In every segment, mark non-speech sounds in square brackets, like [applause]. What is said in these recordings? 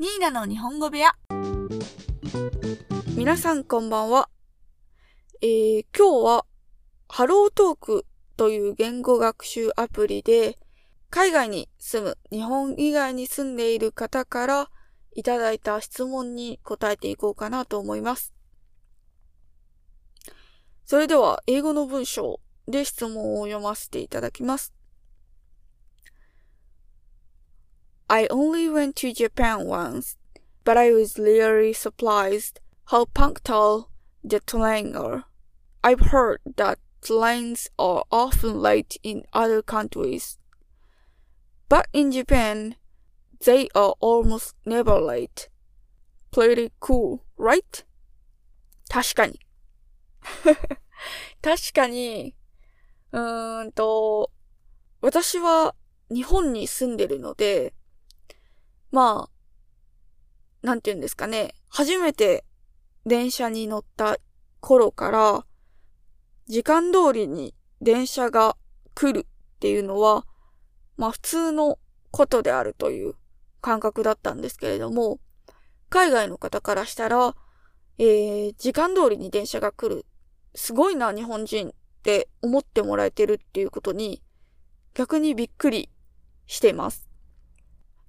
ニーナの日本語部屋。皆さんこんばんは。えー、今日は、ハロートークという言語学習アプリで、海外に住む日本以外に住んでいる方からいただいた質問に答えていこうかなと思います。それでは、英語の文章で質問を読ませていただきます。I only went to Japan once, but I was really surprised how punctual the trains are. I've heard that trains are often late in other countries. But in Japan, they are almost never late. Pretty cool, right? 確かに。確かに、うーんと、私は日本に住んでるので、 [laughs] まあ、なんて言うんですかね。初めて電車に乗った頃から、時間通りに電車が来るっていうのは、まあ普通のことであるという感覚だったんですけれども、海外の方からしたら、えー、時間通りに電車が来る。すごいな、日本人って思ってもらえてるっていうことに、逆にびっくりしています。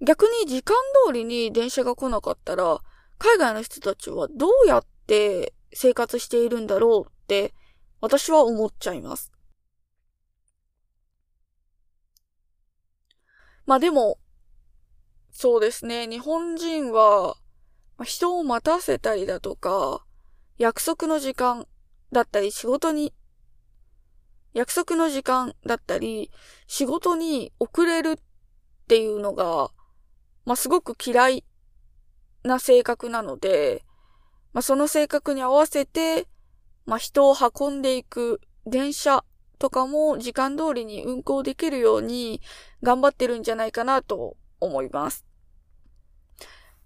逆に時間通りに電車が来なかったら、海外の人たちはどうやって生活しているんだろうって私は思っちゃいます。まあでも、そうですね、日本人は、人を待たせたりだとか、約束の時間だったり仕事に、約束の時間だったり、仕事に遅れるっていうのが、まあ、すごく嫌いな性格なので、まあ、その性格に合わせて、まあ、人を運んでいく電車とかも時間通りに運行できるように頑張ってるんじゃないかなと思います。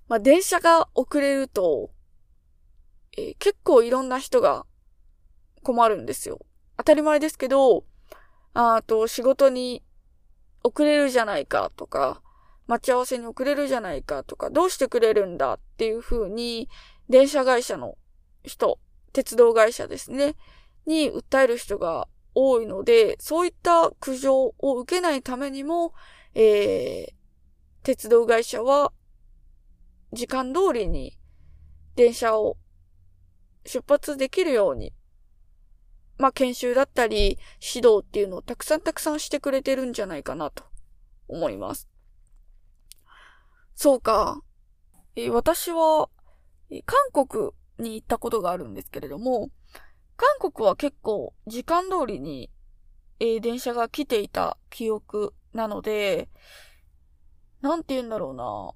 まあ、電車が遅れると、えー、結構いろんな人が困るんですよ。当たり前ですけど、あと仕事に遅れるじゃないかとか、待ち合わせに遅れるじゃないかとか、どうしてくれるんだっていうふうに、電車会社の人、鉄道会社ですね、に訴える人が多いので、そういった苦情を受けないためにも、えー、鉄道会社は、時間通りに電車を出発できるように、まあ、研修だったり、指導っていうのをたくさんたくさんしてくれてるんじゃないかなと思います。そうか。え私は、韓国に行ったことがあるんですけれども、韓国は結構時間通りに、え、電車が来ていた記憶なので、なんて言うんだろうな。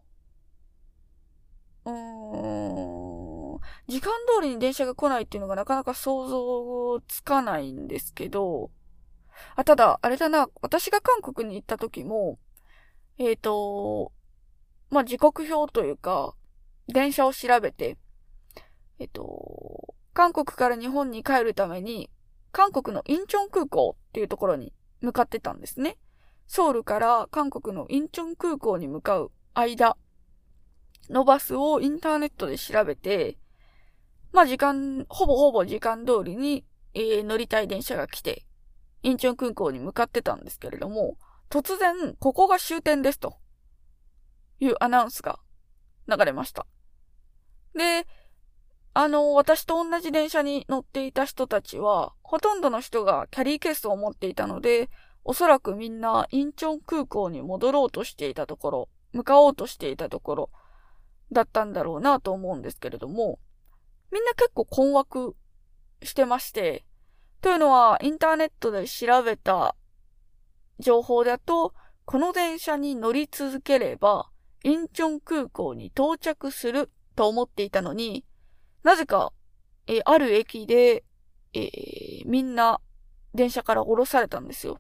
うーん。時間通りに電車が来ないっていうのがなかなか想像つかないんですけど、あ、ただ、あれだな、私が韓国に行った時も、えっ、ー、と、まあ、時刻表というか、電車を調べて、えっと、韓国から日本に帰るために、韓国のインチョン空港っていうところに向かってたんですね。ソウルから韓国のインチョン空港に向かう間のバスをインターネットで調べて、まあ時間、ほぼほぼ時間通りに、えー、乗りたい電車が来て、インチョン空港に向かってたんですけれども、突然、ここが終点ですと。いうアナウンスが流れました。で、あの、私と同じ電車に乗っていた人たちは、ほとんどの人がキャリーケースを持っていたので、おそらくみんなインチョン空港に戻ろうとしていたところ、向かおうとしていたところ、だったんだろうなと思うんですけれども、みんな結構困惑してまして、というのは、インターネットで調べた情報だと、この電車に乗り続ければ、インチョン空港に到着すると思っていたのに、なぜか、え、ある駅で、えー、みんな電車から降ろされたんですよ。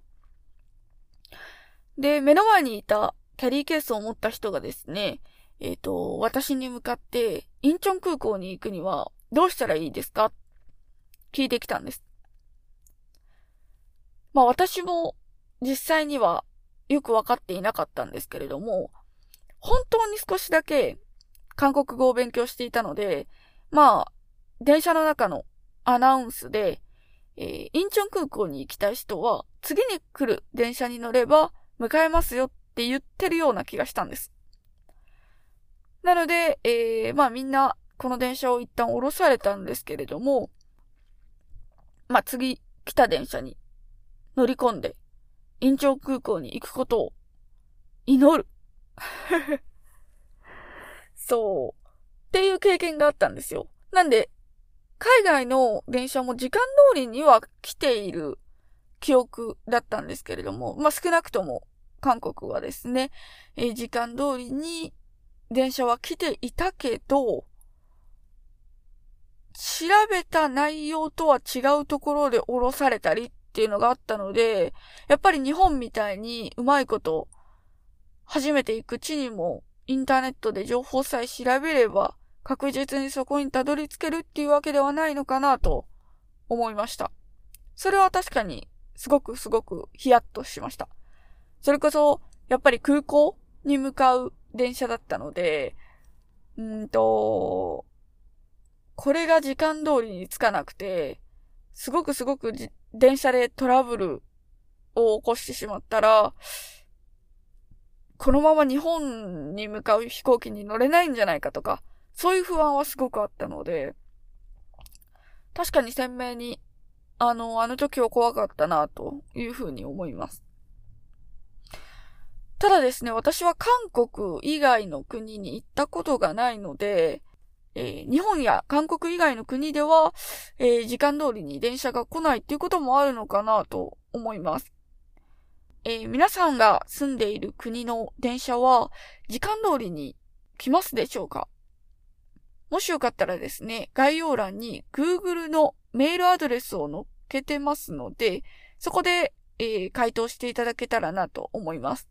で、目の前にいたキャリーケースを持った人がですね、えっ、ー、と、私に向かって、インチョン空港に行くにはどうしたらいいですか？聞いてきたんです。まあ私も実際にはよくわかっていなかったんですけれども、本当に少しだけ韓国語を勉強していたので、まあ、電車の中のアナウンスで、えー、インチョン空港に行きたい人は、次に来る電車に乗れば、迎えますよって言ってるような気がしたんです。なので、えー、まあみんな、この電車を一旦降ろされたんですけれども、まあ次来た電車に乗り込んで、インチョン空港に行くことを祈る。[laughs] そう。っていう経験があったんですよ。なんで、海外の電車も時間通りには来ている記憶だったんですけれども、まあ、少なくとも韓国はですね、えー、時間通りに電車は来ていたけど、調べた内容とは違うところで降ろされたりっていうのがあったので、やっぱり日本みたいにうまいこと、初めて行く地にもインターネットで情報さえ調べれば、確実にそこにたどり着けるっていうわけではないのかなと思いました。それは確かにすごくすごくヒヤッとしました。それこそ、やっぱり空港に向かう電車だったので、うんと、これが時間通りに着かなくて、すごくすごく電車でトラブルを起こしてしまったら、このまま日本に向かう飛行機に乗れないんじゃないかとか、そういう不安はすごくあったので、確かに鮮明に、あの、あの時は怖かったな、というふうに思います。ただですね、私は韓国以外の国に行ったことがないので、えー、日本や韓国以外の国では、えー、時間通りに電車が来ないっていうこともあるのかなと思います。えー、皆さんが住んでいる国の電車は時間通りに来ますでしょうか？もしよかったらですね、概要欄に Google のメールアドレスを載っけてますので、そこで、えー、回答していただけたらなと思います。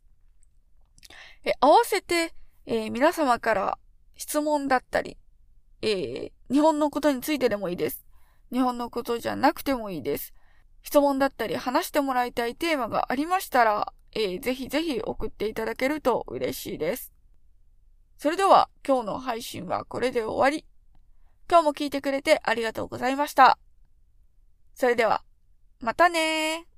え合わせて、えー、皆様から質問だったり、えー、日本のことについてでもいいです。日本のことじゃなくてもいいです。質問だったり話してもらいたいテーマがありましたら、えー、ぜひぜひ送っていただけると嬉しいです。それでは今日の配信はこれで終わり。今日も聞いてくれてありがとうございました。それでは、またねー。